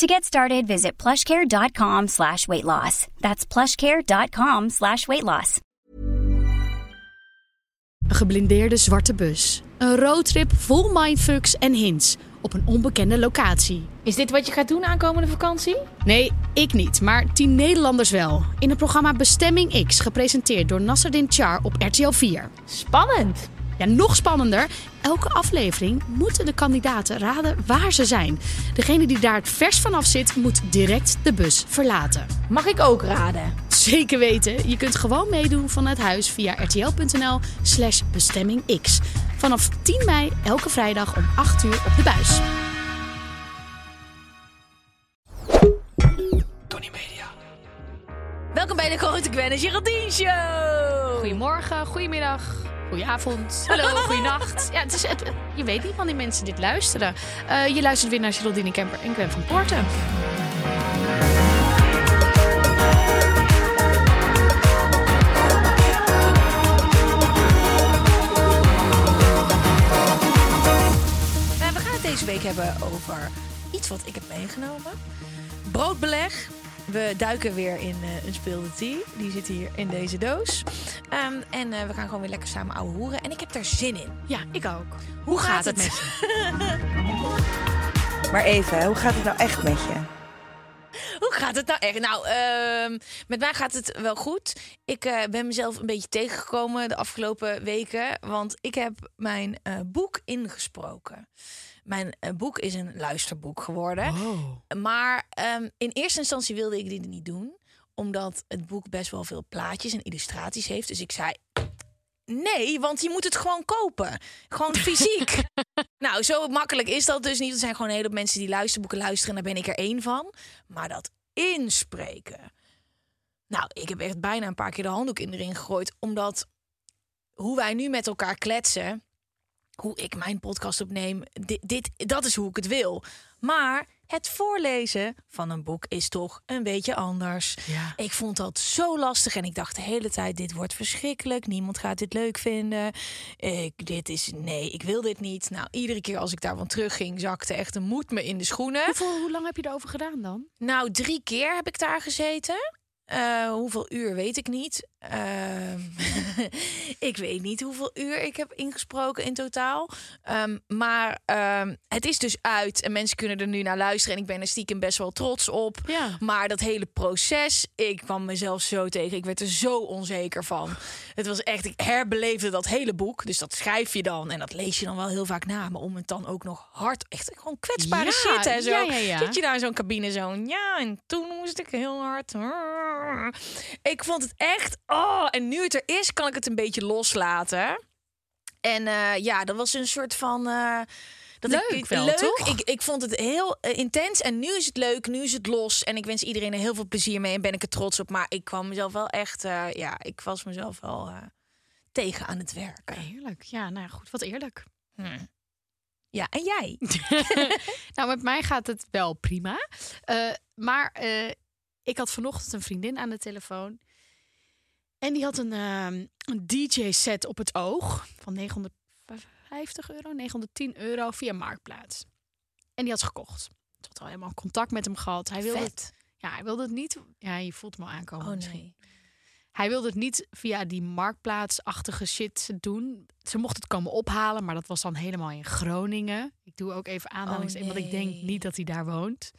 To get started, visit plushcare.com slash weight loss. That's plushcare.com slash weight loss. Een geblindeerde zwarte bus. Een roadtrip vol mindfucks en hints op een onbekende locatie. Is dit wat je gaat doen aankomende vakantie? Nee, ik niet, maar tien Nederlanders wel. In het programma Bestemming X, gepresenteerd door Nasserdin Char op RTL 4. Spannend! Ja, nog spannender. Elke aflevering moeten de kandidaten raden waar ze zijn. Degene die daar het vers vanaf zit, moet direct de bus verlaten. Mag ik ook raden? Zeker weten. Je kunt gewoon meedoen vanuit huis via rtl.nl slash bestemmingx. Vanaf 10 mei elke vrijdag om 8 uur op de buis. Welkom bij de Grote Gwen en Geraldine Show! Goedemorgen, goedemiddag, goedenavond, hallo, goedenacht. Ja, het is, het, je weet niet wanneer mensen dit luisteren. Eh, je luistert weer naar Geraldine Kemper en Gwen van Poorten. Nou, we gaan het deze week hebben over iets wat ik heb meegenomen. Broodbeleg. We duiken weer in eh, een speelde tea. Die zit hier in deze doos. Ehm, en eh, we gaan gewoon weer lekker samen ouwe hoeren. En ik heb er zin in. Ja, ik ook. Hoe, gaat, het met je? Maar even, hoe gaat het nou echt met je? Hoe gaat het nou echt? Nou, ehm, met mij gaat het wel goed. Ik eh, ben mezelf een beetje tegengekomen de afgelopen weken. Want ik heb mijn eh, boek ingesproken. Mijn eh, boek is een luisterboek geworden. Maar ehm, in eerste instantie wilde ik dit niet doen. Omdat het boek best wel veel plaatjes en illustraties heeft. Dus ik zei, Nee, want je moet het gewoon kopen. Gewoon fysiek. nou, zo makkelijk is dat dus niet. Er zijn gewoon een hele hoop mensen die luisterboeken luisteren. En daar ben ik er één van. Maar dat inspreken. Nou, ik heb echt bijna een paar keer de handdoek in de ring gegooid. Omdat hoe wij nu met elkaar kletsen. Hoe ik mijn podcast opneem. Dit, dit, dat is hoe ik het wil. Maar het voorlezen van een boek is toch een beetje anders. Ja. Ik vond dat zo lastig en ik dacht de hele tijd: dit wordt verschrikkelijk. Niemand gaat dit leuk vinden. Ik, dit is nee, ik wil dit niet. Nou, iedere keer als ik daarvan terugging, zakte echt een moed me in de schoenen. Hoeveel, hoe lang heb je erover gedaan dan? Nou, drie keer heb ik daar gezeten. Eh, hoeveel uur weet ik niet. Ehm, ik weet niet hoeveel uur ik heb ingesproken in totaal. Ehm, maar ehm, het is dus uit en mensen kunnen er nu naar luisteren. En ik ben er stiekem best wel trots op. Ja. Maar dat hele proces, ik kwam mezelf zo tegen. Ik werd er zo onzeker van. Het was echt, ik herbeleefde dat hele boek. Dus dat schrijf je dan en dat lees je dan wel heel vaak na. Maar om het dan ook nog hard, echt gewoon kwetsbare Ja, shit en zo. ja. Zit je daar in zo'n cabine zo. Ja, en toen moest ik heel hard. Ik vond het echt. Oh, en nu het er is, kan ik het een beetje loslaten. En eh, ja, dat was een soort van. eh, dat Leuk ik, wel, leuk. toch? Ik, ik vond het heel eh, intens. En nu is het leuk, nu is het los. En ik wens iedereen er heel veel plezier mee. En ben ik er trots op. Maar ik kwam mezelf wel echt. ja, ik was mezelf wel tegen aan het werken. Heerlijk. Ja, nou goed. Wat eerlijk. Hm. Ja, en jij? Nou, met mij gaat het wel prima. Maar ik had vanochtend een vriendin aan de telefoon. En die had een, ehm, een DJ-set op het oog van 950 euro, 910 euro via Marktplaats. En die had ze gekocht. Ze had al helemaal contact met hem gehad. Hij wilde, Vet. ja, hij wilde het niet. Ja, je voelt me al aankomen. Oh misschien. nee. Hij wilde het niet via die marktplaatsachtige shit doen. Ze mocht het komen ophalen, maar dat was dan helemaal in Groningen. Ik doe ook even aanhalingstekens, want ik denk nee. niet dat hij daar woont.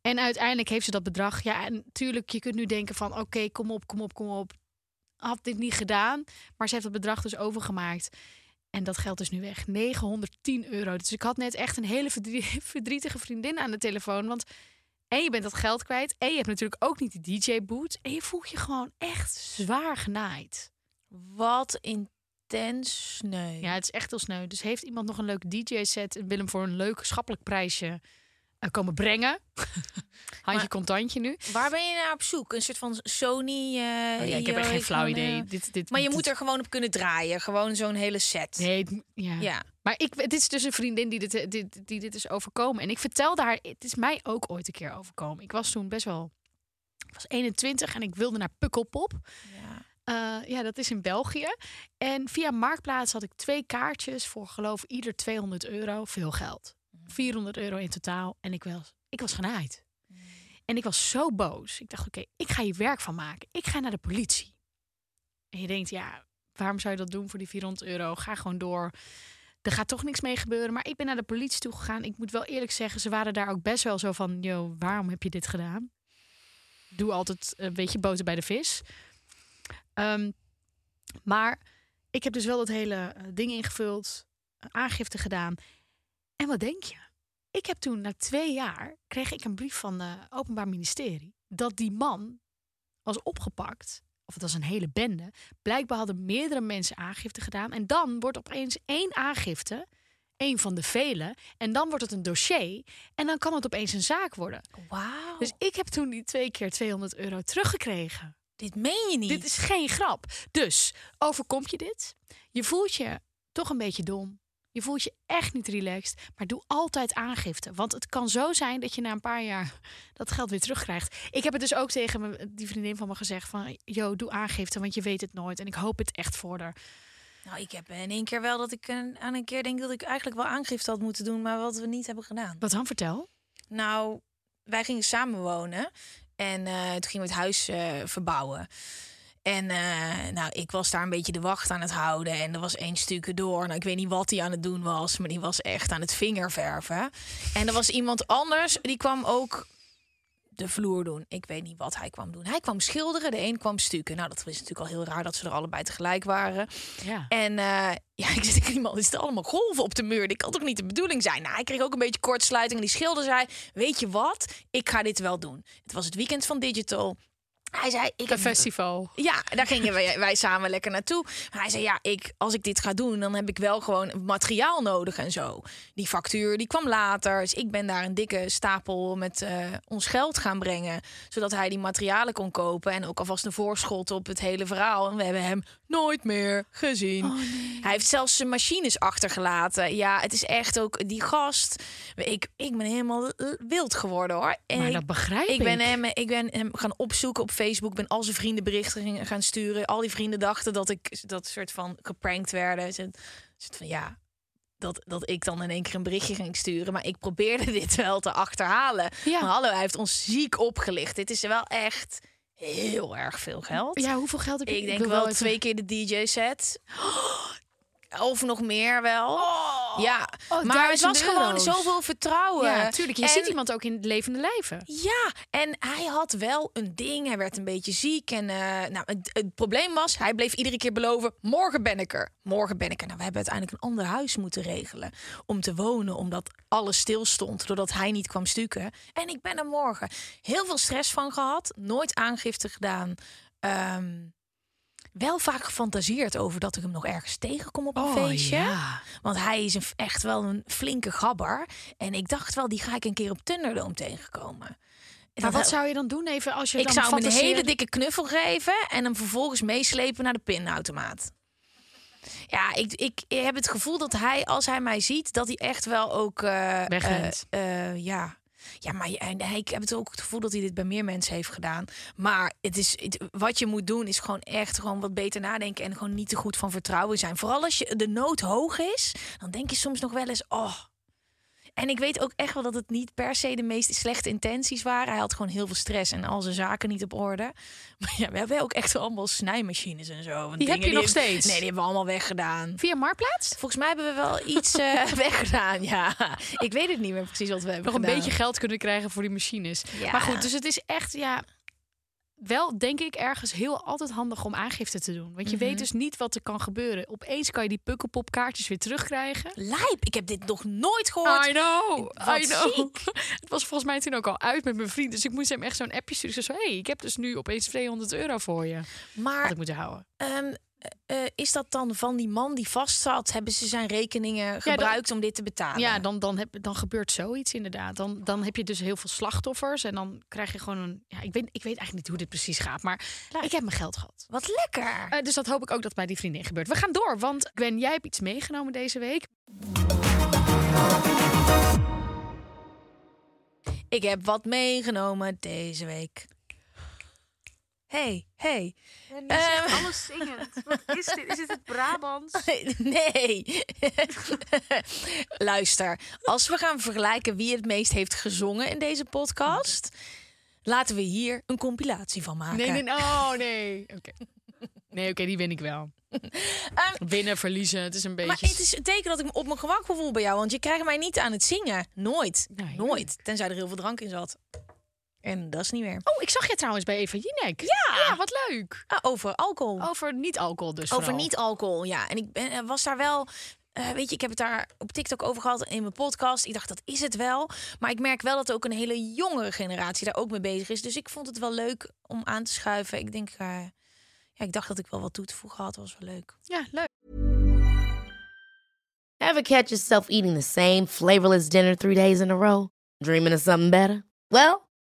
En uiteindelijk heeft ze dat bedrag. Ja, en natuurlijk, je kunt nu denken van... oké, kom op, kom op, kom op. Had dit niet gedaan. Maar ze heeft het bedrag dus overgemaakt. En dat geld is nu weg. 910 euro. Dus ik had net echt een hele verdrie- verdrietige vriendin aan de telefoon. Want en je bent dat geld kwijt. En je hebt natuurlijk ook niet die DJ-boot. En je voelt je gewoon echt zwaar genaaid. Wat intens sneu. Ja, het is echt heel sneu. Dus heeft iemand nog een leuk DJ-set en wil hem voor een leuk schappelijk prijsje komen brengen. Handje contantje nu. Waar ben je naar op zoek? Een soort van Sony? eh, Oh ja, ik heb echt geen ik flauw van, eh, idee. Dit, dit, Maar je dit- moet er gewoon op kunnen draaien. Gewoon zo'n hele set. Nee, ja. Ja. Maar ik, het is dus een vriendin die dit, dit, die dit is overkomen. En ik vertelde haar, het is mij ook ooit een keer overkomen. Ik was toen best wel, ik was 21 en ik wilde naar Pukkelpop. Ja. Eh, ja, dat is in België. En via Marktplaats had ik twee kaartjes voor geloof ieder 200 euro. Veel geld. 400 euro in totaal. En ik was, ik was genaaid. En ik was zo boos. Ik dacht, oké, ik ga hier werk van maken. Ik ga naar de politie. En je denkt, ja, waarom zou je dat doen voor die 400 euro? Ga gewoon door. Er gaat toch niks mee gebeuren. Maar ik ben naar de politie toe gegaan. Ik moet wel eerlijk zeggen, ze waren daar ook best wel zo van... Yo, waarom heb je dit gedaan? Doe altijd een beetje boter bij de vis. Ehm, maar ik heb dus wel dat hele eh, ding ingevuld, eh, aangifte gedaan. En wat denk je? Ik heb toen na twee jaar kreeg ik een brief van het Openbaar Ministerie dat die man was opgepakt. Of het was een hele bende. Blijkbaar hadden meerdere mensen aangifte gedaan. En dan wordt opeens één aangifte, één van de vele. En dan wordt het een dossier. En dan kan het opeens een zaak worden. Wauw. Dus ik heb toen die twee keer 200 euro teruggekregen. dit meen je niet. Dit is geen grap. Dus overkomt je dit? Je voelt je toch een beetje dom. Je voelt je echt niet relaxed. Maar doe altijd aangifte. Want het kan zo zijn dat je na een paar jaar dat geld weer terugkrijgt. Ik heb het dus ook tegen die vriendin van me gezegd van... Yo, doe aangifte, want je weet het nooit. En ik hoop het echt voor haar. Nou, ik heb in één keer wel dat ik een- aan een keer denk dat ik eigenlijk wel aangifte had moeten doen, maar wat we niet hebben gedaan. Wat dan? Vertel. Nou, wij gingen samen wonen en eh, toen gingen we het huis eh, verbouwen. En eh, nou, ik was daar een beetje de wacht aan het houden. En er was één stukje door. Nou, ik weet niet wat hij aan het doen was, maar die was echt aan het vingerverven. En er was iemand anders, die kwam ook de vloer doen. Ik weet niet wat hij kwam doen. Hij kwam schilderen, de een kwam stukken. Nou, dat is natuurlijk al heel raar dat ze er allebei tegelijk waren. Ja. En eh, ja, ik zit iemand, is er allemaal golven op de muur? Dit kan toch niet de bedoeling zijn? Nou, hij kreeg ook een beetje kortsluiting en die schilder zei, weet je wat? Ik ga dit wel doen. Het was het weekend van Digital. Hij zei, ik Een festival. ja, daar gingen wij, wij samen lekker naartoe. Maar hij zei, ja, ik, als ik dit ga doen, dan heb ik wel gewoon materiaal nodig en zo. Die factuur, die kwam later. Dus ik ben daar een dikke stapel met eh, ons geld gaan brengen. Zodat hij die materialen kon kopen. En ook alvast een voorschot op het hele verhaal. En we hebben hem nooit meer gezien. Hij heeft zelfs zijn machines achtergelaten. Ja, het is echt ook die gast. Ik, ik ben helemaal wild geworden hoor. En Maar dat begrijp ik. ik ben, hem, ik ben hem gaan opzoeken op Facebook. Ben al zijn vrienden berichten gaan sturen. Al die vrienden dachten dat ik dat soort van geprankt werden. Ze soort van ja, dat, dat ik dan in één keer een berichtje ging sturen. Maar ik probeerde dit wel te achterhalen. Ja. Maar hallo, hij heeft ons ziek opgelicht. Dit is wel echt heel erg veel geld. Ja, hoeveel geld heb je? Ik denk wel twee keer de DJ-set. Of nog meer wel. ja, oh, maar het was gewoon euro's. zoveel vertrouwen. Ja, tuurlijk. Je En- ziet iemand ook in het levende lijven. ja, en hij had wel een ding. Hij werd een beetje ziek. En eh, nou, het, het probleem was, hij bleef iedere keer beloven: morgen ben ik er. Morgen ben ik er. Nou, we hebben uiteindelijk een ander huis moeten regelen om te wonen, omdat alles stil stond doordat hij niet kwam stukken. En ik ben er morgen. Heel veel stress van gehad, nooit aangifte gedaan. Ehm, wel vaak gefantaseerd over dat ik hem nog ergens tegenkom op een feestje. Oh, ja. Want hij is een, echt wel een flinke gabber. En ik dacht wel, die ga ik een keer op Thunderdome tegenkomen. En Maar dat- wat zou je dan doen even als je ik dan zou hem een hele dikke knuffel geven en hem vervolgens meeslepen naar de pinautomaat. Ja, ik, ik heb het gevoel dat hij, als hij mij ziet, dat hij echt wel ook. eh, Wegrent. eh, eh, ja. Ja, maar ik heb het ook het gevoel dat hij dit bij meer mensen heeft gedaan. Maar het is, wat je moet doen, is gewoon echt gewoon wat beter nadenken. En gewoon niet te goed van vertrouwen zijn. Vooral als je de nood hoog is, dan denk je soms nog wel eens. Oh. En ik weet ook echt wel dat het niet per se de meest slechte intenties waren. Hij had gewoon heel veel stress en al zijn zaken niet op orde. Maar ja, we hebben ook echt wel snijmachines en zo. Want Die heb je nog steeds? Nee, die hebben we allemaal weggedaan. Via Marktplaats? Volgens mij hebben we wel iets eh, weggedaan, ja. Ik weet het niet meer precies wat we hebben Nog een beetje geld kunnen krijgen voor die machines. Ja. Maar goed, dus het is echt, ja... Wel, denk ik, ergens heel altijd handig om aangifte te doen. Want je Mhm. weet dus niet wat er kan gebeuren. Opeens kan je die pukkelpop kaartjes weer terugkrijgen. Lijp, ik heb dit nog nooit gehoord. I know, Wat I know. ziek. Het was volgens mij toen ook al uit met mijn vriend. Dus ik moest hem echt zo'n appje sturen. Hé, hey, ik heb dus nu opeens 200 euro voor je. Had Maar ik moeten houden. ehm, eh, is dat dan van die man die vast zat? Hebben ze zijn rekeningen dan- gebruikt om dit te betalen? Ja, dan, dan, heb, dan gebeurt zoiets inderdaad. Dan, dan heb je dus heel veel slachtoffers. En dan krijg je gewoon een. Ja, ik, weet, ik weet eigenlijk niet hoe dit precies gaat. Maar ik heb mijn geld gehad. Wat lekker. Eh, dus dat hoop ik ook dat bij die vriendin gebeurt. We gaan door, want Gwen, jij hebt iets meegenomen deze week. Ik heb wat meegenomen deze week. Hey, hey. Ehm. alles zingend. Wat is dit? Is dit het Brabants? Nee. Luister, als we gaan vergelijken wie het meest heeft gezongen in deze podcast, laten we hier een compilatie van maken. Nee, nee, nee. Oh, nee. Oké. Nee, oké, die win ik wel. Winnen, verliezen, het is een beetje... Maar het is een teken dat ik me op mijn gemak voel bij jou, want je krijgt mij niet aan het zingen. Nooit. Nee. Nooit. Tenzij er heel veel drank in zat. En dat is niet meer. Oh, ik zag je trouwens bij Eva Jinek. Ja. Ja, wat leuk. Ah, over alcohol. Over niet-alcohol dus Over niet-alcohol, ja. En ik ben, eh, was daar wel... eh, weet je, ik heb het daar op TikTok over gehad in mijn podcast. Ik dacht, dat is het wel. Maar ik merk wel dat ook een hele jongere generatie daar ook mee bezig is. Dus ik vond het wel leuk om aan te schuiven. Ik denk, eh, ja, ik dacht dat ik wel wat toe te voegen had. was wel leuk. Ja, leuk. Ever catch yourself eating the same flavorless dinner three days in a row? Dreaming of something better? Well,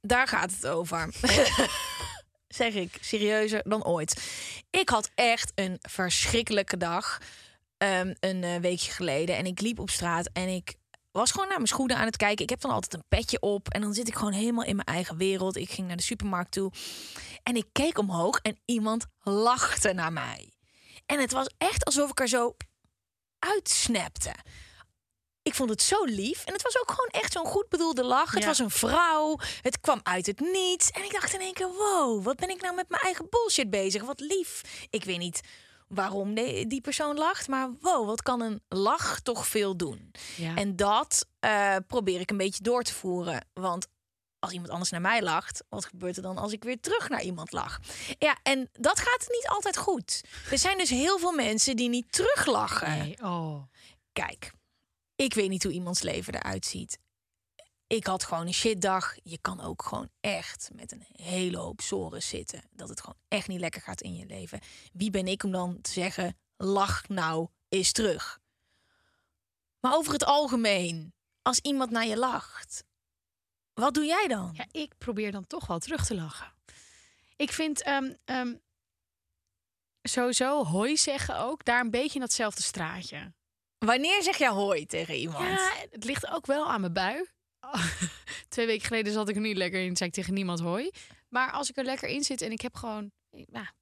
Daar gaat het over. zeg ik, serieuzer dan ooit. Ik had echt een verschrikkelijke dag. ehm, een eh, weekje geleden. En ik liep op straat en ik was gewoon naar mijn schoenen aan het kijken. Ik heb dan altijd een petje op. En dan zit ik gewoon helemaal in mijn eigen wereld. Ik ging naar de supermarkt toe. En ik keek omhoog en iemand lachte naar mij. En het was echt alsof ik er zo uitsnapte. Ik vond het zo lief. En het was ook gewoon echt zo'n goed bedoelde lach. Het was een vrouw. Het kwam uit het niets. En ik dacht in één keer, wow, wat ben ik nou met mijn eigen bullshit bezig? Wat lief. Ik weet niet waarom die persoon lacht. Maar wow, wat kan een lach toch veel doen? Ja. En dat eh, probeer ik een beetje door te voeren. Want als iemand anders naar mij lacht, wat gebeurt er dan als ik weer terug naar iemand lach? Ja, en dat gaat niet altijd goed. Er zijn dus heel veel mensen die niet teruglachen. Nee, oh. Kijk, ik weet niet hoe iemands leven eruit ziet. Ik had gewoon een shitdag. Je kan ook gewoon echt met een hele hoop zoren zitten. Dat het gewoon echt niet lekker gaat in je leven. Wie ben ik om dan te zeggen, lach nou eens terug. Maar over het algemeen, als iemand naar je lacht, wat doe jij dan? Ja, ik probeer dan toch wel terug te lachen. Ik vind ehm, ehm, sowieso hoi zeggen ook daar een beetje in datzelfde straatje. Wanneer zeg je hoi tegen iemand? Ja, het ligt ook wel aan mijn bui. Twee weken geleden zat ik er niet lekker in, zei ik tegen niemand hoi. Maar als ik er lekker in zit en ik heb gewoon, ja,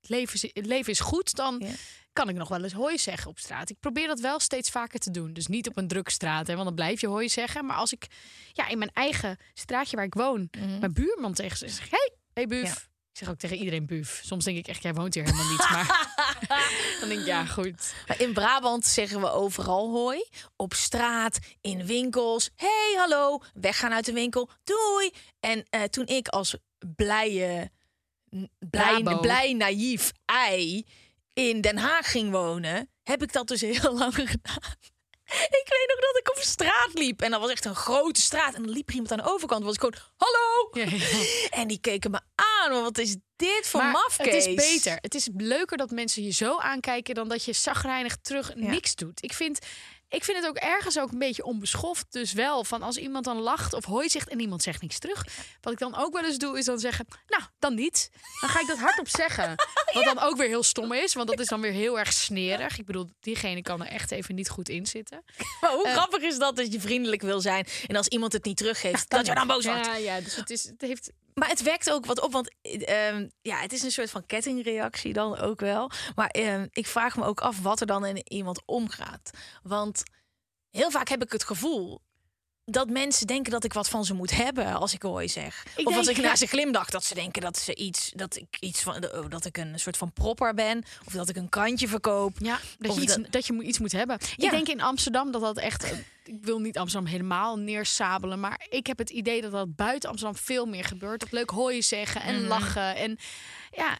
het leven, is- het leven is goed, dan Ja. kan ik nog wel eens hoi zeggen op straat. Ik probeer dat wel steeds vaker te doen. Dus niet op een drukke straat, hè, want dan blijf je hoi zeggen. Maar als ik ja, in mijn eigen straatje waar ik woon, mijn buurman tegen ze zeg, hey, hey buf. Ja. Ik zeg ook tegen iedereen buf. Soms denk ik echt, jij woont hier helemaal niet. Maar dan denk ik, ja, goed. In Brabant zeggen we overal hoi. Op straat, in winkels. hey, hallo. Weggaan uit de winkel. Doei. En eh, toen ik als blije, blij, blij naïef ei in Den Haag ging wonen, heb ik dat dus heel lang gedaan. Ik weet nog dat ik op straat liep. En dat was echt een grote straat. En dan liep er iemand aan de overkant. was ik gewoon, hallo. Ja, ja. En die keken me aan. maar Wat is dit voor mafkees? Het is beter. Het is leuker dat mensen je zo aankijken dan dat je zagrijnig terug Ja. niks doet. Ik vind, ik vind het ook ergens ook een beetje onbeschoft. Dus wel van als iemand dan lacht of hooi zegt en iemand zegt niks terug. Wat ik dan ook wel eens doe is dan zeggen, nou dan niet. Dan ga ik dat hardop zeggen. Wat dan ook weer heel stom is, want dat is dan weer heel erg snerig. Ik bedoel, diegene kan er echt even niet goed in zitten. Maar hoe Eh, grappig is dat dat je vriendelijk wil zijn. En als iemand het niet teruggeeft, dat je dan boos wordt. Ja, ja, dus het, is, het heeft Maar het wekt ook wat op, want eh, ehm, ja, het is een soort van kettingreactie dan ook wel. Maar ehm, ik vraag me ook af wat er dan in iemand omgaat. Want heel vaak heb ik het gevoel dat mensen denken dat ik wat van ze moet hebben als ik hooi zeg. Ik of als ik naar ze glimlach, dat ze denken dat ze iets, dat ik iets van, oh, dat ik een soort van propper ben, of dat ik een krantje verkoop. Ja, dat je, iets, dat- dat je moet- iets moet hebben. Ja. Ik denk in Amsterdam dat dat echt... Ik wil niet Amsterdam helemaal neersabelen. Maar ik heb het idee dat dat buiten Amsterdam veel meer gebeurt. Dat leuk hooien zeggen en Mhm. lachen. En ja,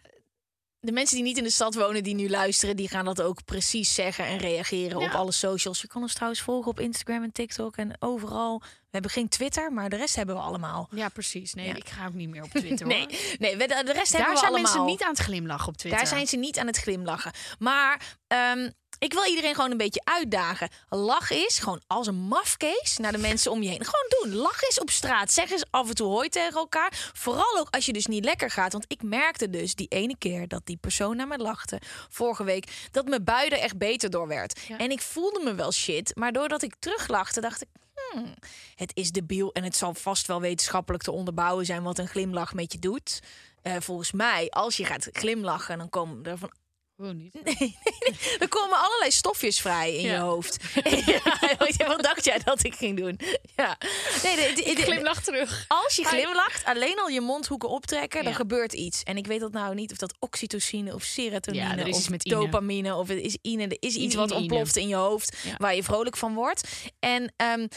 De mensen die niet in de stad wonen, die nu luisteren, die gaan dat ook precies zeggen en reageren Ja. op alle socials. Je kan ons trouwens volgen op Instagram en TikTok en overal. We hebben geen Twitter, maar de rest hebben we allemaal. ja precies. Nee, Ja. ik ga ook niet meer op Twitter. Nee, hoor. nee, de rest hebben Daar we zijn allemaal. mensen niet aan het glimlachen op Twitter. Daar zijn ze niet aan het glimlachen. Maar ehm, ik wil iedereen gewoon een beetje uitdagen. Lach is gewoon als een mafkees naar de mensen om je heen. Gewoon doen. Lach eens op straat. Zeg eens af en toe hoi tegen elkaar. Vooral ook als je dus niet lekker gaat. Want ik merkte dus die ene keer dat die persoon naar me lachte. Vorige week. Dat mijn bui er echt beter door werd. Ja. En ik voelde me wel shit. Maar doordat ik teruglachte dacht ik... hmm, het is debiel en het zal vast wel wetenschappelijk te onderbouwen zijn... wat een glimlach met je doet. Eh, volgens mij, als je gaat glimlachen, dan komen er van Oh, niet. Nee, nee, nee. Er komen allerlei stofjes vrij in je hoofd. ja, wat dacht jij dat ik ging doen? Ja. Nee, de- de- de- Glimlach terug. als je glimlacht, alleen al je mondhoeken optrekken, dan gebeurt iets. En ik weet dat nou niet of dat oxytocine of serotonine Ja, is of met Ine. dopamine of het is Ine. Er is iets Ine, wat ontploft in je hoofd waar je vrolijk van wordt. En ehm,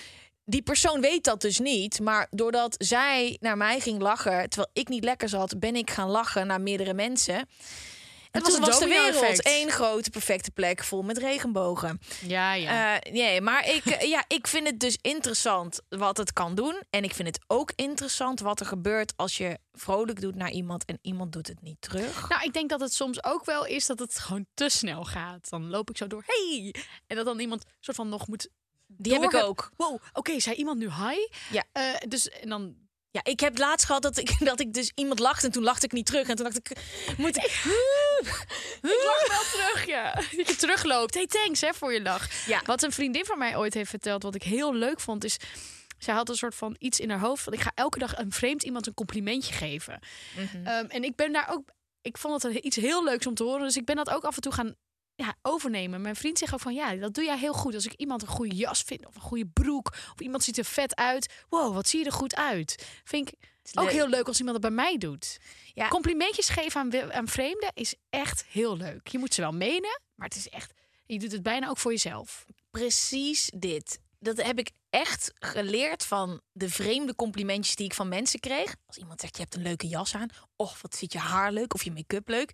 die persoon weet dat dus niet. Maar doordat zij naar mij ging lachen, terwijl ik niet lekker zat, ben ik gaan lachen naar meerdere mensen. En was het was de wereld één grote perfecte plek vol met regenbogen. Ja, ja. Eh, nee, maar ik, eh, ja, ik vind het dus interessant wat het kan doen. En ik vind het ook interessant wat er gebeurt als je vrolijk doet naar iemand en iemand doet het niet terug. Nou, ik denk dat het soms ook wel is dat het gewoon te snel gaat. Dan loop ik zo door, hey! En dat dan iemand soort van nog moet... Die heb ik ook. Wow, oké, zei iemand nu hi? Ja. Eh, dus en dan... Ja, ik heb laatst gehad dat ik, dat ik dus iemand lachte en toen lachte ik niet terug. En toen dacht ik, moet ik... Ik lach wel terug, ja. Dat je terugloopt. Hey, thanks hè, voor je lach. Ja. Wat een vriendin van mij ooit heeft verteld, wat ik heel leuk vond, is... Zij had een soort van iets in haar hoofd. Van ik ga elke dag een vreemd iemand een complimentje geven. Ehm, en ik ben daar ook. Ik vond het iets heel leuks om te horen. Dus ik ben dat ook af en toe gaan ja, overnemen. Mijn vriend zegt ook van ja, dat doe jij heel goed. Als ik iemand een goede jas vind of een goede broek of iemand ziet er vet uit. Wow, wat zie je er goed uit. Vind ik ook leuk. heel leuk als iemand het bij mij doet. Ja. Complimentjes geven aan, aan vreemden is echt heel leuk. Je moet ze wel menen, maar het is echt. Je doet het bijna ook voor jezelf. Precies dit. Dat heb ik echt geleerd van de vreemde complimentjes die ik van mensen kreeg. Als iemand zegt, je hebt een leuke jas aan. Och, wat zit je haar leuk. Of je make-up leuk.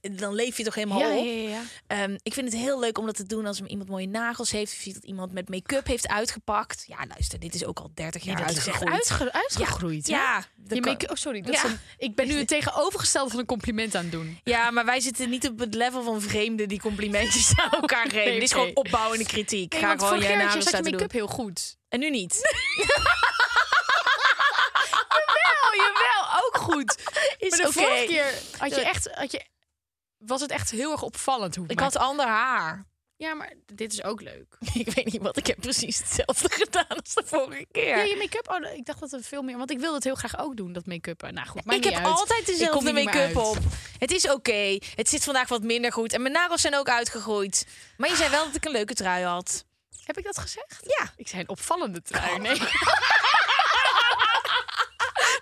Dan, dan leef je toch helemaal ja, op. ja, ja, ja. Ehm, ik vind het heel leuk om dat te doen als iemand mooie nagels heeft. Of je ziet dat iemand met make-up heeft uitgepakt. Ja, luister, dit is ook al 30 jaar Ja, dat is echt uitgegroeid. uitge- uitgegroeid. Ja, Je make- oh, sorry. Dat een- ik ben nu het tegenovergestelde van een compliment aan het doen. ja, maar wij zitten niet op het level van vreemden die complimentjes aan elkaar geven. Nee, Dit is gewoon opbouwende kritiek. Nee, Ga want gewoon je nagels laten doen. make-up heel goed. En nu niet. Oh, jawel, ook goed. Is maar de vorige keer had je echt, had je, was het echt heel erg opvallend hoe Ik had ander haar. Ja, maar dit is ook leuk. Ik weet niet wat. Ik heb precies hetzelfde gedaan als de vorige keer. Ja, je make-up. Oh, ik dacht dat het veel meer. Want ik wilde het heel graag ook doen, dat make-up. Nou goed, maakt ik niet heb uit. altijd dezelfde er make-up op. Het is oké. Het zit vandaag wat minder goed. En mijn nagels zijn ook uitgegroeid. Maar je zei wel dat ik een leuke trui had. Heb ik dat gezegd? Ja. Ik zei een opvallende trui. Nee.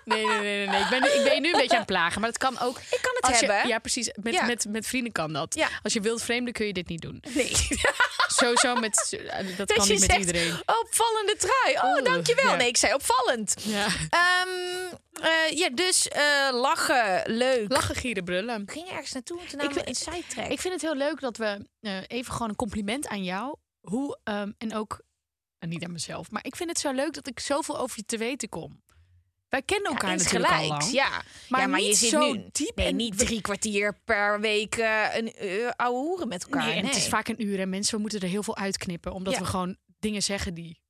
Nee, nee, nee, nee. nee. Ik, ben nu, ik ben nu een beetje aan het plagen. Maar het kan ook. Ik kan het als je- hebben. ja, precies. Met, Ja. Met, met vrienden kan dat. Ja. Als je wilt vreemden kun je dit niet doen. Nee. Sowieso met. eh, Dat, kan niet met zegt, iedereen. Opvallende trui. Oh, dankjewel. ja. Nee, ik zei opvallend. Ja. Ehm, eh, ja, dus eh, lachen. Leuk. Lachen, gieren, brullen. We gingen ergens naartoe en toen Ik een vind- sidetrack. Ik vind het heel leuk dat we even gewoon een compliment aan jou. Hoe, ehm, en ook, eh, niet aan mezelf, maar ik vind het zo leuk dat ik zoveel over je te weten kom. Wij kennen elkaar natuurlijk al lang. Ja. Maar ja, maar je niet zit zo nu diep nee, en niet drie kwartier per week eh, een uh, ouwe hoeren met elkaar. Nee, het is vaak een uur en mensen we moeten er heel veel uitknippen. Omdat Ja. we gewoon dingen zeggen die...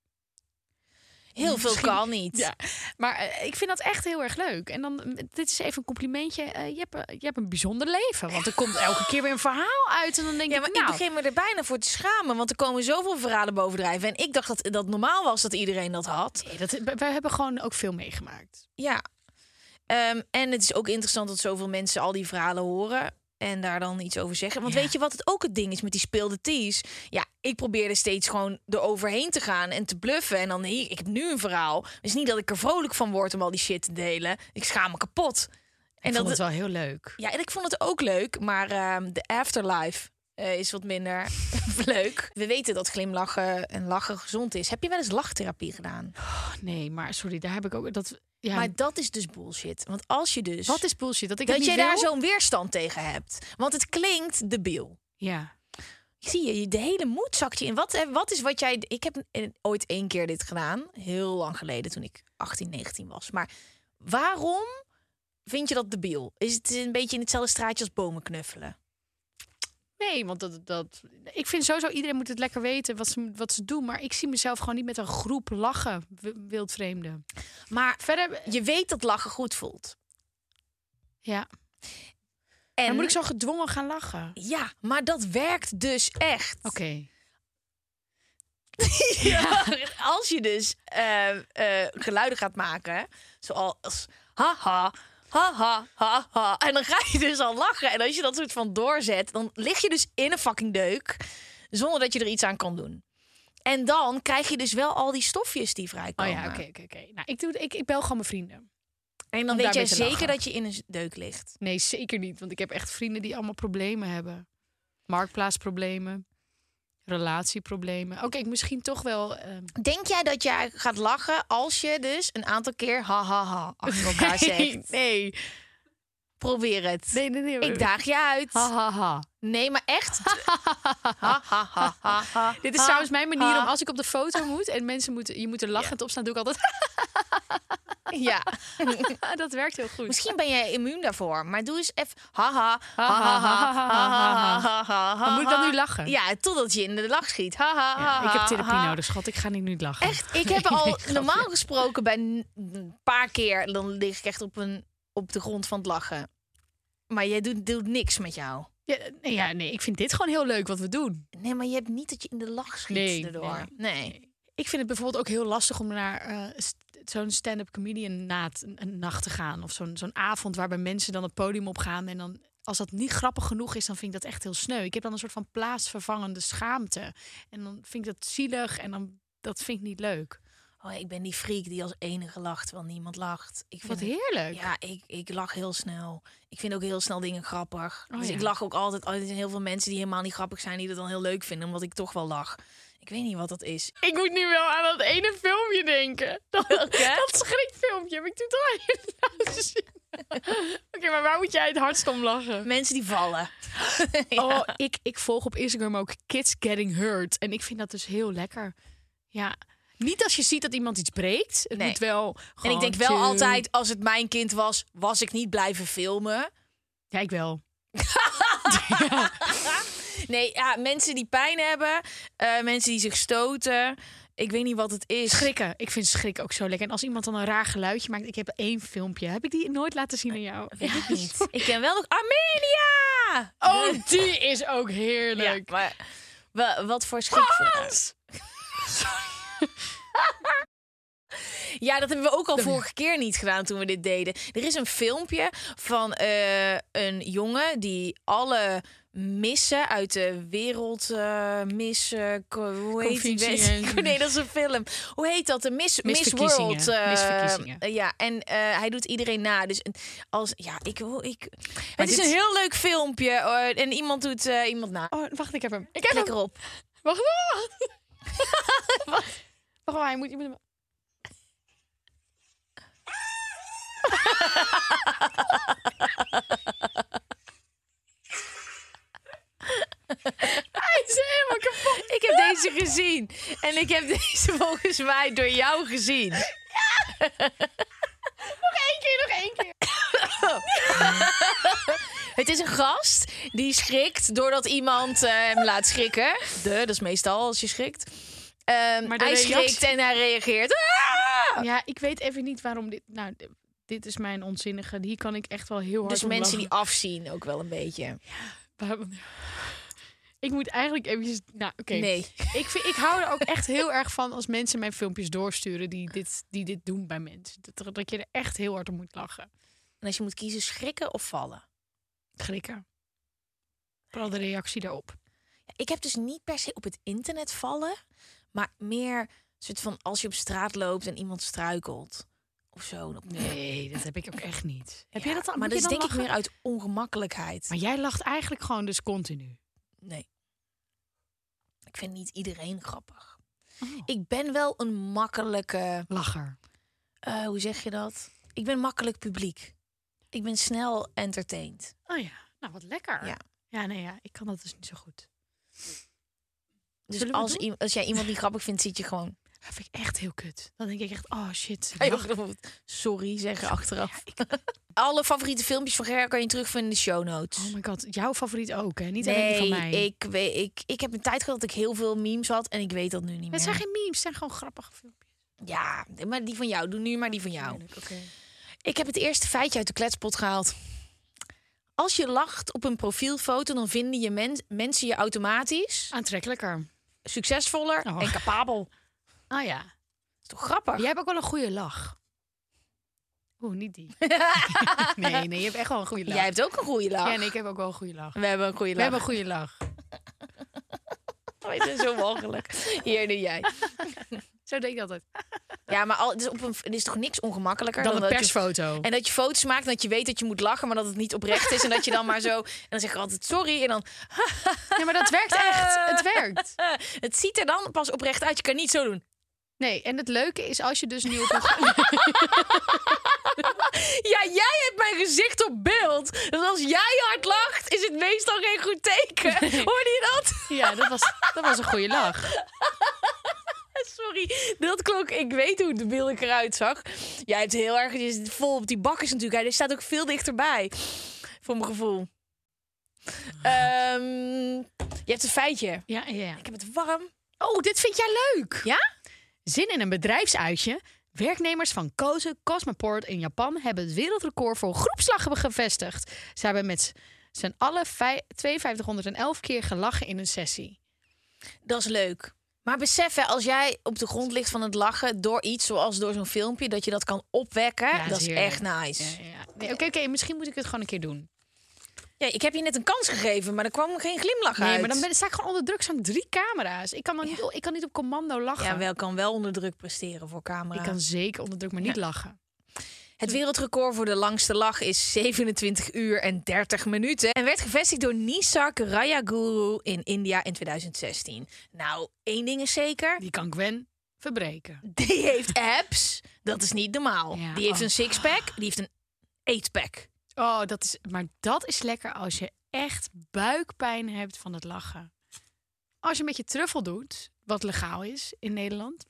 Heel veel kan niet. Ja, maar eh, ik vind dat echt heel erg leuk. En dan, eh, dit is even een complimentje. Eh, je, hebt, eh, je hebt een bijzonder leven. Want er komt elke keer weer een verhaal uit. En dan denk Ja, ik, maar nou... ik begin me er bijna voor te schamen, want er komen zoveel verhalen bovendrijven. En ik dacht dat dat normaal was dat iedereen dat had. Nee, dat, we hebben gewoon ook veel meegemaakt. Ja. Ehm, en het is ook interessant dat zoveel mensen al die verhalen horen. En daar dan iets over zeggen. Want weet je wat het ook het ding is met die speelde tees? Ja, ik probeerde steeds gewoon eroverheen te gaan en te bluffen. En dan, hier, ik heb nu een verhaal. Het is niet dat ik er vrolijk van word om al die shit te delen. Ik schaam me kapot. En dat dat, is wel heel leuk. ja, en ik vond het ook leuk, maar ehm, de afterlife eh, is wat minder leuk. We weten dat glimlachen en lachen gezond is. Heb je wel eens lachtherapie gedaan? Oh, nee, maar sorry, daar heb ik ook dat. Ja, Maar dat is dus bullshit. Want als je dus... wat is bullshit? Dat ik dat je daar zo'n weerstand tegen hebt. Want het klinkt debiel. Ja. Zie je, de hele moed zakt je in. Wat, eh, wat is wat jij... Ik heb ooit één keer dit gedaan. Heel lang geleden, toen ik 18, 19 was. Maar waarom vind je dat debiel? Is het een beetje in hetzelfde straatje als bomen knuffelen? Nee, want dat, dat. Ik vind sowieso iedereen moet het lekker weten wat ze, wat ze doen. Maar ik zie mezelf gewoon niet met een groep lachen, wildvreemden. Maar Verder. je weet dat lachen goed voelt. Ja. En Dan moet ik zo gedwongen gaan lachen. Ja, maar dat werkt dus echt. Oké. Ja. Als je dus eh, eh, geluiden gaat maken, zoals haha, haha, haha. En dan ga je dus al lachen. En als je dat soort van doorzet, dan lig je dus in een fucking deuk. Zonder dat je er iets aan kan doen. En dan krijg je dus wel al die stofjes die Oh vrijkomen. ja, oké, oké, oké. Nou, ik, doe, ik, ik bel gewoon mijn vrienden. En dan weet jij zeker lachen. dat je in een deuk ligt. Nee, zeker niet. Want ik heb echt vrienden die allemaal problemen hebben. Marktplaatsproblemen. Relatieproblemen. Oké, misschien toch wel... ehm, Denk jij dat jij gaat lachen als je dus een aantal keer ha ha ha achter elkaar zegt? nee. Probeer het. Nee, nee, nee. Ik daag je uit. Ha, ha, ha. Nee, maar echt. Dit is trouwens mijn manier om als ik op de foto moet en mensen moeten, je moet er lachend op staan, doe ik altijd. Ja, dat werkt heel goed. misschien ben jij immuun daarvoor. Maar doe eens even ha ha Ha, ha ha, ha ha, ha ha, ha ha, ha ha ha Maar moet ik dan nu lachen? Ja, totdat je in de lach schiet. Ha ha Ja, ik heb therapie nodig, schat. Ik ga niet nu lachen. Echt, ik heb al normaal gesproken bij een paar keer dan lig ik echt op een op de grond van het lachen. Maar jij doet, doet niks met jou. Ja, nee, ja, nee, ik vind dit gewoon heel leuk wat we doen. Nee, maar je hebt niet dat je in de lach schiet Nee, erdoor. Nee. Ik vind het bijvoorbeeld ook heel lastig om naar eh, st- zo'n stand-up comedian na een, nacht te gaan. Of zo'n zo'n avond waarbij mensen dan het podium opgaan. En dan, als dat niet grappig genoeg is, dan vind ik dat echt heel sneu. Ik heb dan een soort van plaatsvervangende schaamte. En dan vind ik dat zielig en dan, dat vind ik niet leuk. Oh, ik ben die freak die als enige lacht, terwijl niemand lacht. Ik vind Wat het- heerlijk. Ja, ik, ik lach heel snel. Ik vind ook heel snel dingen grappig. Oh, dus ja. ik lach ook altijd. Er zijn heel veel mensen die helemaal niet grappig zijn, die dat dan heel leuk vinden, omdat ik toch wel lach. Ik weet niet wat dat is. Ik moet nu wel aan dat ene filmpje denken. Dat, dat schrikfilmpje heb ik toen toch aan je laten zien. Oké, maar waar moet jij het hardst om lachen? Mensen die vallen. Oh, ik, ik volg op Instagram ook Kids Getting Hurt. En ik vind dat dus heel lekker. Ja, niet als je ziet dat iemand iets breekt. Het Nee. moet wel En ik denk wel chill. altijd, als het mijn kind was, was ik niet blijven filmen. Ja, ik wel. Nee, ja, mensen die pijn hebben, eh, mensen die zich stoten. Ik weet niet wat het is. Schrikken. Ik vind schrikken ook zo lekker. En als iemand dan een raar geluidje maakt. Ik heb één filmpje. Heb ik die nooit laten zien aan jou? Weet ik niet. Ik ken wel nog Armenia. Oh, die is ook Ja, heerlijk. maar wa- wat voor schrik Ja, dat hebben we ook al vorige keer niet gedaan toen we dit deden. Er is een filmpje van eh, een jongen die alle missen uit de wereld uh, missen. hoe heet die? Nee, dat is een film. Hoe heet dat? De Miss, Miss Misverkiezingen. World. Misverkiezingen. eh, ja, en hij doet iedereen na. Dus als ja, ik wil ik. Het is dit- een heel leuk filmpje en iemand doet iemand na. Oh, wacht, ik heb hem. Ik heb Klik hem. erop. Wacht, wacht. Hij moet... Je moet hem... Hij is helemaal kapot. Ik heb deze gezien. En ik heb deze volgens mij door jou gezien. Nog één keer, nog één keer. Het is een gast die schrikt doordat iemand eh, hem laat schrikken. De, dat is meestal als je schrikt. Ehm, hij reactie- en hij reageert. Ah! Ja, ik weet even niet waarom dit... Nou, dit is mijn onzinnige. Hier kan ik echt wel heel hard Dus mensen die afzien ook wel een beetje. Waarom- Ik moet eigenlijk eventjes... Nou, oké. Nee. Ik, vind, ik hou er ook echt heel erg van als mensen mijn filmpjes doorsturen die dit, die dit doen bij mensen. Dat, dat je er echt heel hard om moet lachen. En als je moet kiezen, schrikken of vallen? Schrikken. Vooral de reactie daarop. Ik heb dus niet per se op het internet vallen, maar meer soort van als je op straat loopt en iemand struikelt of zo. Nee, dat heb ik ook echt niet. Heb Ja, je dat dan? Maar dat is denk ik meer uit ongemakkelijkheid. Maar jij lacht eigenlijk gewoon dus continu. Nee. Ik vind niet iedereen grappig. Oh. Ik ben wel een makkelijke, Lacher. eh, hoe zeg je dat? Ik ben makkelijk publiek. Ik ben snel entertained. Oh ja, nou wat lekker. Ja. Ja, nee, ja, ik kan dat dus niet zo goed. Dus als, i- als jij iemand niet grappig vindt, zit je gewoon. Dat vind ik echt heel kut. Dan denk ik echt, oh shit. ze Ga je lacht. ook bijvoorbeeld sorry zeggen achteraf. Alle favoriete filmpjes van Ger kan je terugvinden in de show notes. Oh my god, jouw favoriet ook, hè? Niet alleen die van mij. ik, weet, ik, ik heb een tijd gehad dat ik heel veel memes had en ik weet dat nu niet meer. Het zijn geen memes, het zijn gewoon grappige filmpjes. Ja, maar die van jou. Doe nu maar die van jou. Oké. Ik heb het eerste feitje uit de kletspot gehaald. Als je lacht op een profielfoto, dan vinden je men- mensen je automatisch Aantrekkelijker. Succesvoller Oh. en capabel. Ah ja. is toch grappig? Jij hebt ook wel een goede lach. Oeh, niet die. nee, nee, je hebt echt wel een goede lach. Jij hebt ook een goede lach. Ja, nee, ik heb ook wel een goede lach. We hebben een goede We lach. hebben een goede lach. Oh, je bent zo walgelijk. Hier, nu jij. Zo denk ik altijd. Ja, maar al, het, is op een, is toch niks ongemakkelijker Dan een je- persfoto. En dat je foto's maakt en dat je weet dat je moet lachen, maar dat het niet oprecht is. En dat je dan maar zo. En dan zeg je altijd sorry. En dan. Nee, maar dat werkt echt. Het werkt. het ziet er dan pas oprecht uit. Je kan niet zo doen. Nee, en het leuke is als je dus nu op een... Ja, jij hebt mijn gezicht op beeld. Dus als jij hard lacht, is het meestal geen goed teken. Hoorde je dat? Ja, dat was, dat was een goede lach. Sorry, dat klonk. Ik weet hoe de beeld ik eruit zag. Jij hebt heel erg. Je zit vol op die bakkers natuurlijk. Hij staat ook veel dichterbij. Voor mijn gevoel. Ehm, je hebt een feitje. Ja, ja, ja. Ik heb het warm. Oh, dit vind jij leuk. Ja? Zin in een bedrijfsuitje. Werknemers van Koze Cosmoport in Japan hebben het wereldrecord voor groepslachen gevestigd. Ze hebben met z'n allen vij- 5211 keer gelachen in een sessie. Dat is leuk. Maar besef, hè, als jij op de grond ligt van het lachen door iets zoals door zo'n filmpje, dat je dat kan opwekken, Ja, dat is heerlijk. echt nice. Ja, ja, ja. Nee, Oké, oké, misschien moet ik het gewoon een keer doen. Ja, ik heb je net een kans gegeven, maar er kwam geen glimlach uit. Nee, maar dan ben, sta ik gewoon onder druk. Zo'n drie camera's. Ik kan, dan niet, ik kan niet op commando lachen. Ja, wel kan wel onder druk presteren voor camera. Ik kan zeker onder druk, maar niet lachen. Het wereldrecord voor de langste lach is 27 uur en 30 minuten. En werd gevestigd door Nisar Rayaguru in India in 2016. Nou, één ding is zeker. Die kan Gwen verbreken. Die heeft abs. Dat is niet normaal. Ja, die heeft oh. een sixpack. Die heeft een eightpack. Oh, dat is, maar dat is lekker als je echt buikpijn hebt van het lachen. Als je een beetje truffel doet, wat legaal is in Nederland,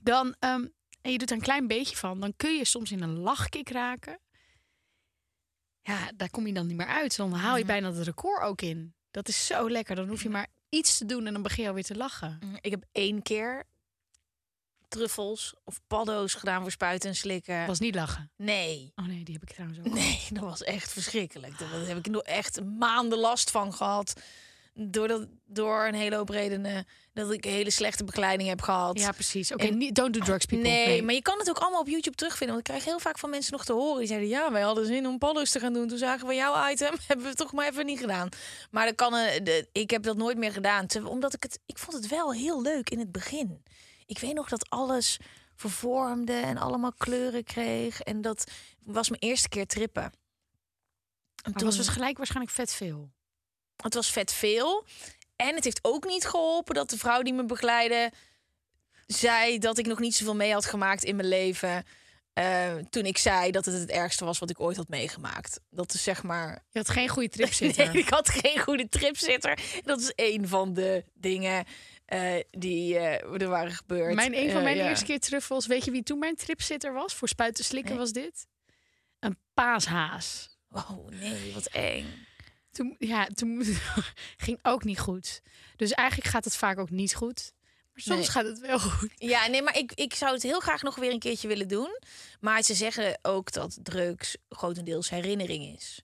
dan ehm, en je doet er een klein beetje van, dan kun je soms in een lachkick raken. Ja, daar kom je dan niet meer uit. Dan haal je bijna het record ook in. Dat is zo lekker. Dan hoef je maar iets te doen en dan begin je alweer te lachen. Ik heb één keer truffels of paddo's gedaan voor spuiten en slikken. Was niet lachen. Nee. Oh nee, die heb ik trouwens ook. Nee, dat was echt verschrikkelijk. Daar heb ik nog echt maanden last van gehad. Door, dat, door een hele hoop redenen. Dat ik een hele slechte begeleiding heb gehad. Ja, precies. Oké, don't do drugs, people. Nee, maar je kan het ook allemaal op YouTube terugvinden. Want ik krijg heel vaak van mensen nog te horen. Die zeiden, ja, wij hadden zin om paddo's te gaan doen. Toen zagen we jouw item, hebben we het toch maar even niet gedaan. Maar dat kan, eh, de, ik heb dat nooit meer gedaan. Omdat ik het, ik vond het wel heel leuk in het begin. Ik weet nog dat alles vervormde en allemaal kleuren kreeg. En dat was mijn eerste keer trippen. En Maar toen- was dus gelijk waarschijnlijk vet veel. Het was vet veel. En het heeft ook niet geholpen dat de vrouw die me begeleidde... zei dat ik nog niet zoveel mee had gemaakt in mijn leven... eh, toen ik zei dat het het ergste was wat ik ooit had meegemaakt. Dat is zeg maar... Je had geen goede trip zitten. Nee, ik had geen goede tripzitter. Dat is een van de dingen eh, die eh, er waren gebeurd. Mijn, een van mijn ja. eerste keer truffels. Weet je wie toen mijn tripzitter was? Voor spuiten slikken Nee. was dit. Een paashaas. Oh nee, wat eng. Toen, ja, toen ging ook niet goed. Dus eigenlijk gaat het vaak ook niet goed. Maar soms Nee. gaat het wel goed. Ja, nee, maar ik, ik zou het heel graag nog weer een keertje willen doen. Maar ze zeggen ook dat drugs grotendeels herinnering is.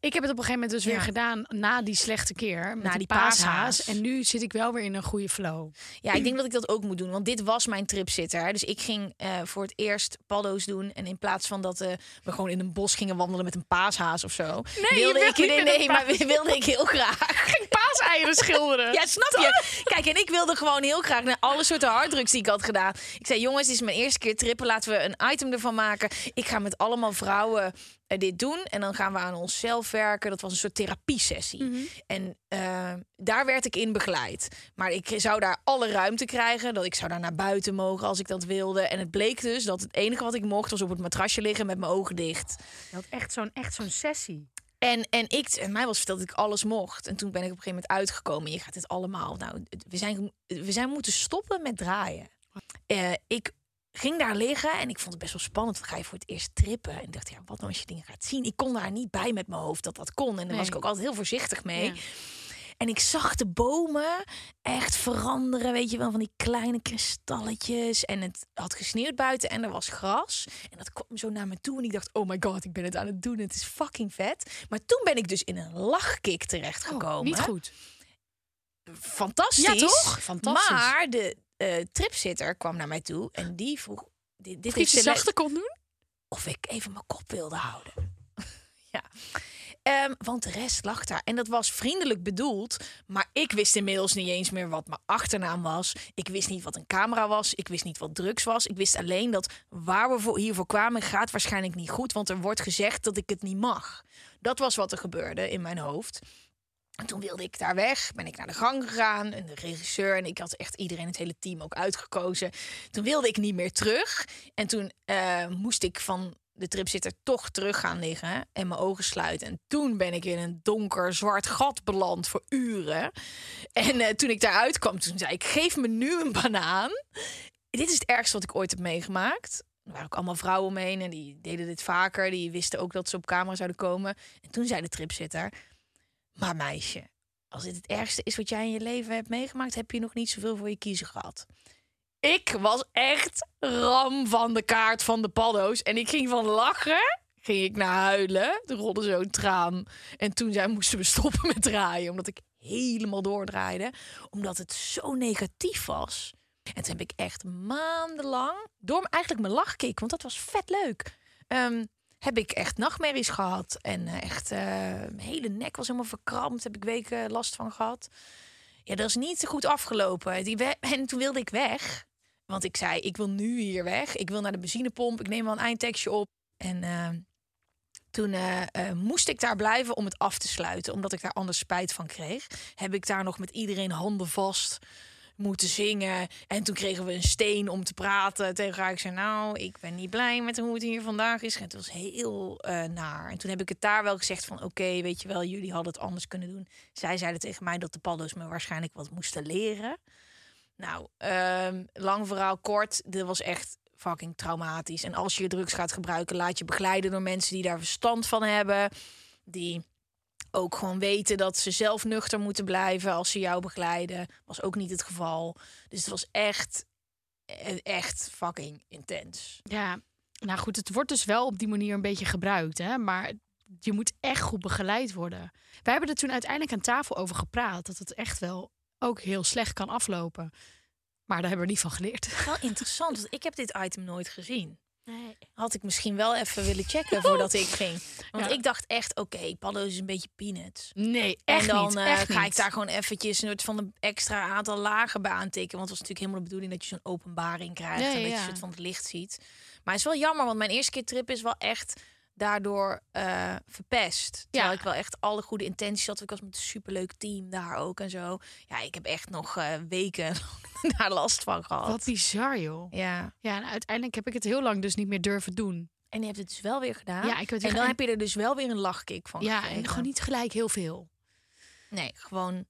Ik heb het op een gegeven moment dus Ja. weer gedaan na die slechte keer. Met Na die, die paashaas. paashaas. En nu zit ik wel weer in een goede flow. Ja, ik denk dat ik dat ook moet doen. Want dit was mijn tripzitter. Dus ik ging eh, voor het eerst paddo's doen. En in plaats van dat eh, we gewoon in een bos gingen wandelen met een paashaas of zo. wilde wil ik, niet nee, nee, maar wilde ik heel graag. Paaseieren schilderen. Ja, snap je? Kijk, en ik wilde gewoon heel graag naar alle soorten harddrugs die ik had gedaan. Ik zei, jongens, dit is mijn eerste keer trippen. Laten we een item ervan maken. Ik ga met allemaal vrouwen eh, dit doen. En dan gaan we aan onszelf werken. Dat was een soort therapiesessie. En eh, daar werd ik in begeleid. Maar ik zou daar alle ruimte krijgen. Dat ik zou daar naar buiten mogen als ik dat wilde. En het bleek dus dat het enige wat ik mocht... was op het matrasje liggen met mijn ogen dicht. Had echt zo'n echt zo'n sessie. En, en, ik, en mij was verteld dat ik alles mocht. En toen ben ik op een gegeven moment uitgekomen. Je gaat dit allemaal. Nou, we zijn, we zijn moeten stoppen met draaien. Eh, ik ging daar liggen en ik vond het best wel spannend. Dan ga je voor het eerst trippen. En ik dacht, ja, wat nou als je dingen gaat zien? Ik kon daar niet bij met mijn hoofd dat dat kon. En daar was ik ook altijd heel voorzichtig mee. Ja. En ik zag de bomen echt veranderen, weet je wel, van die kleine kristalletjes. En het had gesneeuwd buiten en er was gras. En dat kwam zo naar me toe en ik dacht, oh my god, ik ben het aan het doen. Het is fucking vet. Maar toen ben ik dus in een lachkick terechtgekomen. Oh, niet goed. Fantastisch. Ja, toch? Fantastisch. Maar de eh, tripzitter kwam naar mij toe en die vroeg... Dit, dit Of le- zachter kon doen? of ik even mijn kop wilde houden. ja. Ehm, want de rest lag daar. En dat was vriendelijk bedoeld. Maar ik wist inmiddels niet eens meer wat mijn achternaam was. Ik wist niet wat een camera was. Ik wist niet wat drugs was. Ik wist alleen dat waar we voor, hiervoor kwamen gaat waarschijnlijk niet goed. Want er wordt gezegd dat ik het niet mag. Dat was wat er gebeurde in mijn hoofd. En toen wilde ik daar weg. Ben ik naar de gang gegaan. En de regisseur en ik had echt iedereen, het hele team ook uitgekozen. Toen wilde ik niet meer terug. En toen eh, moest ik van de tripzitter toch terug gaan liggen en mijn ogen sluiten. En toen ben ik in een donker zwart gat beland voor uren. En eh, toen ik daaruit kwam, toen zei ik: geef me nu een banaan. Dit is het ergste wat ik ooit heb meegemaakt. Er waren ook allemaal vrouwen omheen en die deden dit vaker. Die wisten ook dat ze op camera zouden komen. En toen zei de tripzitter: maar meisje, als dit het ergste is wat jij in je leven hebt meegemaakt, heb je nog niet zoveel voor je kiezen gehad. Ik was echt ram van de kaart van de paddo's. En ik ging van lachen, ging ik naar huilen. Er rolde zo'n traan. En toen zei, moesten we stoppen met draaien, omdat ik helemaal doordraaide. Omdat het zo negatief was. En toen heb ik echt maandenlang, door eigenlijk mijn lachkick, want dat was vet leuk. ehm, heb ik echt nachtmerries gehad. En eh, echt, eh, mijn hele nek was helemaal verkrampt. Heb ik weken last van gehad. Ja, dat is niet goed afgelopen. Die en toen wilde ik weg. Want ik zei, ik wil nu hier weg. Ik wil naar de benzinepomp. Ik neem wel een eindtekstje op. En eh, toen eh, eh, moest ik daar blijven om het af te sluiten. Omdat ik daar anders spijt van kreeg. Heb ik daar nog met iedereen handen vast moeten zingen. En toen kregen we een steen om te praten. Tegen haar ik zei, nou, ik ben niet blij met hoe het hier vandaag is. Het was heel eh, naar. En toen heb ik het daar wel gezegd van, oké, weet je wel, jullie hadden het anders kunnen doen. Zij zeiden tegen mij dat de paddo's me waarschijnlijk wat moesten leren. Nou, ehm, lang verhaal kort. Dit was echt fucking traumatisch. En als je drugs gaat gebruiken, laat je begeleiden door mensen die daar verstand van hebben. Die ook gewoon weten dat ze zelf nuchter moeten blijven als ze jou begeleiden. Was ook niet het geval. Dus het was echt, eh, echt fucking intens. Ja, nou goed, het wordt dus wel op die manier een beetje gebruikt, hè? maar je moet echt goed begeleid worden. Wij hebben er toen uiteindelijk aan tafel over gepraat dat het echt wel ook heel slecht kan aflopen. Maar daar hebben we niet van geleerd. Wel interessant, want ik heb dit item nooit gezien. Nee. Had ik misschien wel even willen checken voordat ik ging. Want Ja. ik dacht echt, oké, paddo's is een beetje peanuts. Nee, En echt dan niet. eh, echt ga ik daar gewoon eventjes een soort van een extra aantal lagen bij aantikken. Want het was natuurlijk helemaal de bedoeling dat je zo'n openbaring krijgt. En dat je ja. soort van het licht ziet. Maar het is wel jammer, want mijn eerste keer trip is wel echt daardoor eh, verpest. Terwijl Ja. ik wel echt alle goede intenties had. Ik was met een superleuk team daar ook en zo. Ja, ik heb echt nog eh, weken daar last van gehad. Wat bizar, joh. Ja. Ja, en uiteindelijk heb ik het heel lang dus niet meer durven doen. En je hebt het dus wel weer gedaan. Ja, ik heb het en dan heb je er dus wel weer een lachkick van Ja, gekregen. en gewoon niet gelijk heel veel. Nee, gewoon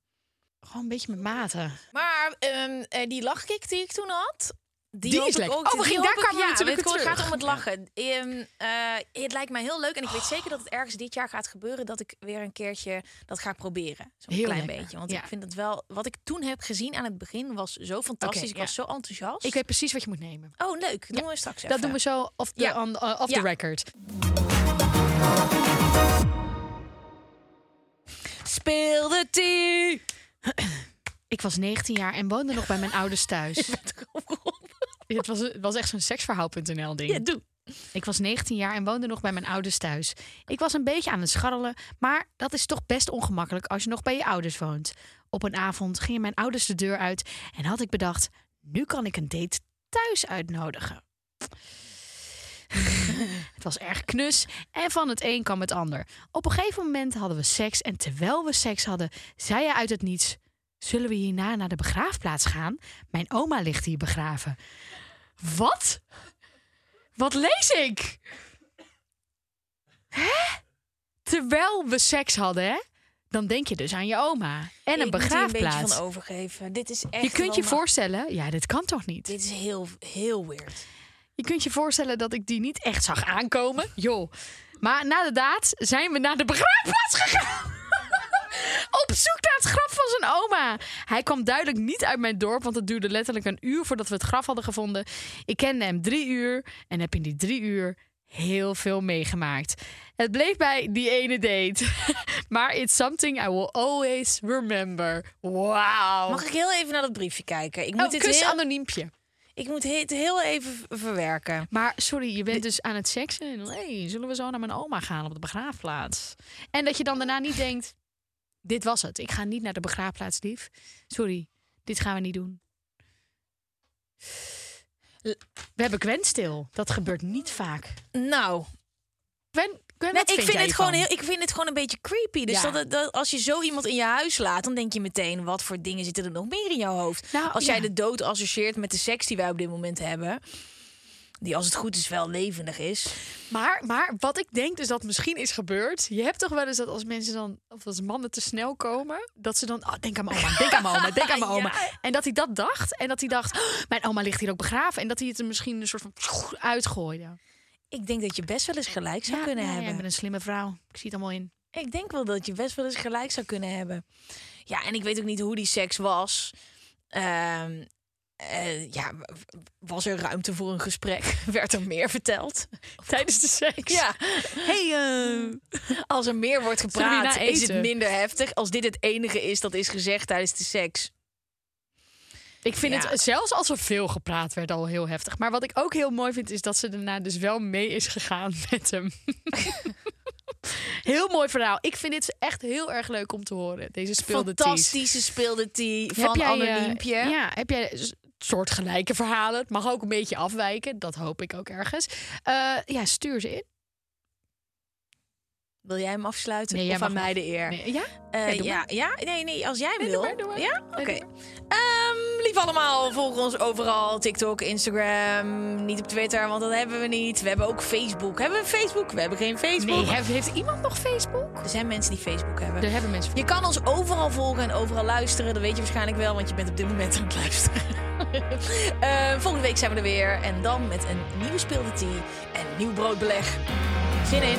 Gewoon een beetje met mate. Maar ehm, eh, die lachkick die ik toen had. Die, is lekker. Ook, Oh, daar we ja, natuurlijk het gaat om het lachen. Ehm, eh, het lijkt mij heel leuk. En ik weet zeker dat het ergens dit jaar gaat gebeuren. Dat ik weer een keertje dat ga proberen. Zo'n Heel klein lekker. beetje. Want Ja. ik vind het wel. Wat ik toen heb gezien aan het begin was zo fantastisch. Ik was zo enthousiast. Ik weet precies wat je moet nemen. Oh, leuk. Doen we straks even. Dat doen we zo off the, on, uh, off the record. speelde die. Ik was 19 jaar en woonde nog bij mijn ouders thuis. Het was, het was echt zo'n seksverhaal.nl ding. Ja, doe. Ik was 19 jaar en woonde nog bij mijn ouders thuis. Ik was een beetje aan het scharrelen, maar dat is toch best ongemakkelijk als je nog bij je ouders woont. Op een avond gingen mijn ouders de deur uit en had ik bedacht: nu kan ik een date thuis uitnodigen. het was erg knus en van het een kwam het ander. Op een gegeven moment hadden we seks en terwijl we seks hadden, zei hij uit het niets: Zullen we hierna naar de begraafplaats gaan? Mijn oma ligt hier begraven. Wat? Wat lees ik? Hè? Terwijl we seks hadden, hè? Dan denk je dus aan je oma en een Ik moet hier een beetje begraafplaats. van overgeven. Dit is echt je kunt je voorstellen, ja, dit kan toch niet? Dit is heel, heel weird. Je kunt je voorstellen dat ik die niet echt zag aankomen. Joh. Maar na de daad zijn we naar de begraafplaats gegaan. Op zoek naar het graf van zijn oma. Hij kwam duidelijk niet uit mijn dorp, want het duurde letterlijk een uur voordat we het graf hadden gevonden. Ik kende hem drie uur en heb in die drie uur heel veel meegemaakt. Het bleef bij die ene date. maar it's something I will always remember. Wauw. Mag ik heel even naar dat briefje kijken? Ik moet, Oh, dit, kus heel, anoniempje. ik moet het heel even verwerken. Maar sorry, je bent dus aan het seksen. En hey, zullen we zo naar mijn oma gaan op de begraafplaats? En dat je dan daarna niet denkt: dit was het. Ik ga niet naar de begraafplaats, lief. Sorry, dit gaan we niet doen. We hebben Gwen stil. Dat gebeurt niet vaak. Nou, Gwen, Gwen nee, ik, vind het gewoon heel, ik vind het gewoon een beetje creepy. Dus Ja. dat, dat, als je zo iemand in je huis laat, dan denk je meteen... wat voor dingen zitten er nog meer in jouw hoofd? Nou, als ja. jij de dood associeert met de seks die wij op dit moment hebben... die als het goed is wel levendig is... Maar, maar wat ik denk dus dat misschien is gebeurd. Je hebt toch wel eens dat als mensen dan, of als mannen te snel komen, dat ze dan, oh, denk aan mijn oma, denk aan mijn oma, denk aan mijn oma. En dat hij dat dacht. En dat hij dacht, oh, mijn oma ligt hier ook begraven. En dat hij het er misschien een soort van uitgooide. Ik denk dat je best wel eens gelijk zou kunnen ja, hebben. Jij bent een slimme vrouw. Ik zie het allemaal in. Ik denk wel dat je best wel eens gelijk zou kunnen hebben. Ja, en ik weet ook niet hoe die seks was. Ehm, eh, ja, was er ruimte voor een gesprek? Werd er meer verteld? Tijdens de seks. Ja. Hey, eh, als er meer wordt gepraat, is het minder heftig. Als dit het enige is dat is gezegd tijdens de seks. Ik vind Ja. het, zelfs als er veel gepraat werd, al heel heftig. Maar wat ik ook heel mooi vind, is dat ze daarna dus wel mee is gegaan met hem. heel mooi verhaal. Ik vind dit echt heel erg leuk om te horen. Deze speelde. Fantastische speelde die van jij, eh, Anneliempje. ja, heb jij soortgelijke verhalen? Het mag ook een beetje afwijken. Dat hoop ik ook ergens. Eh, ja, stuur ze in. Wil jij hem afsluiten? Nee, of aan mij de eer? Nee, ja? Eh, Ja, ja, ja, nee, nee, als jij Nee, wil. doe maar, doe maar. Ja, oké. doe Ehm, lief allemaal, volg ons overal. TikTok, Instagram, niet op Twitter, want dat hebben we niet. We hebben ook Facebook. Hebben we Facebook? We hebben geen Facebook. Nee, heeft, heeft iemand nog Facebook? Er zijn mensen die Facebook hebben. Er hebben mensen Je kan ons overal volgen en overal luisteren. Dat weet je waarschijnlijk wel, want je bent op dit moment aan het luisteren. Eh, volgende week zijn we er weer. En dan met een nieuwe speelde tea en nieuw broodbeleg. Zin in.